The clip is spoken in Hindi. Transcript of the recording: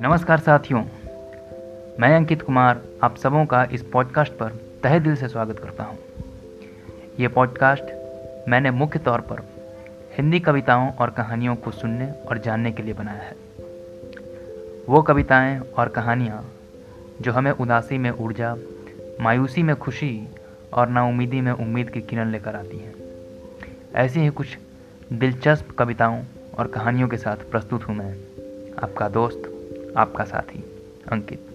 नमस्कार साथियों, मैं अंकित कुमार आप सबों का इस पॉडकास्ट पर तहे दिल से स्वागत करता हूँ। ये पॉडकास्ट मैंने मुख्य तौर पर हिंदी कविताओं और कहानियों को सुनने और जानने के लिए बनाया है वो कविताएँ और कहानियाँ जो हमें उदासी में ऊर्जा, मायूसी में खुशी और नाउमीदी में उम्मीद की किरण लेकर आती हैं ऐसी ही कुछ दिलचस्प कविताओं और कहानियों के साथ प्रस्तुत हूँ मैं, आपका दोस्त आपका साथी अंकित।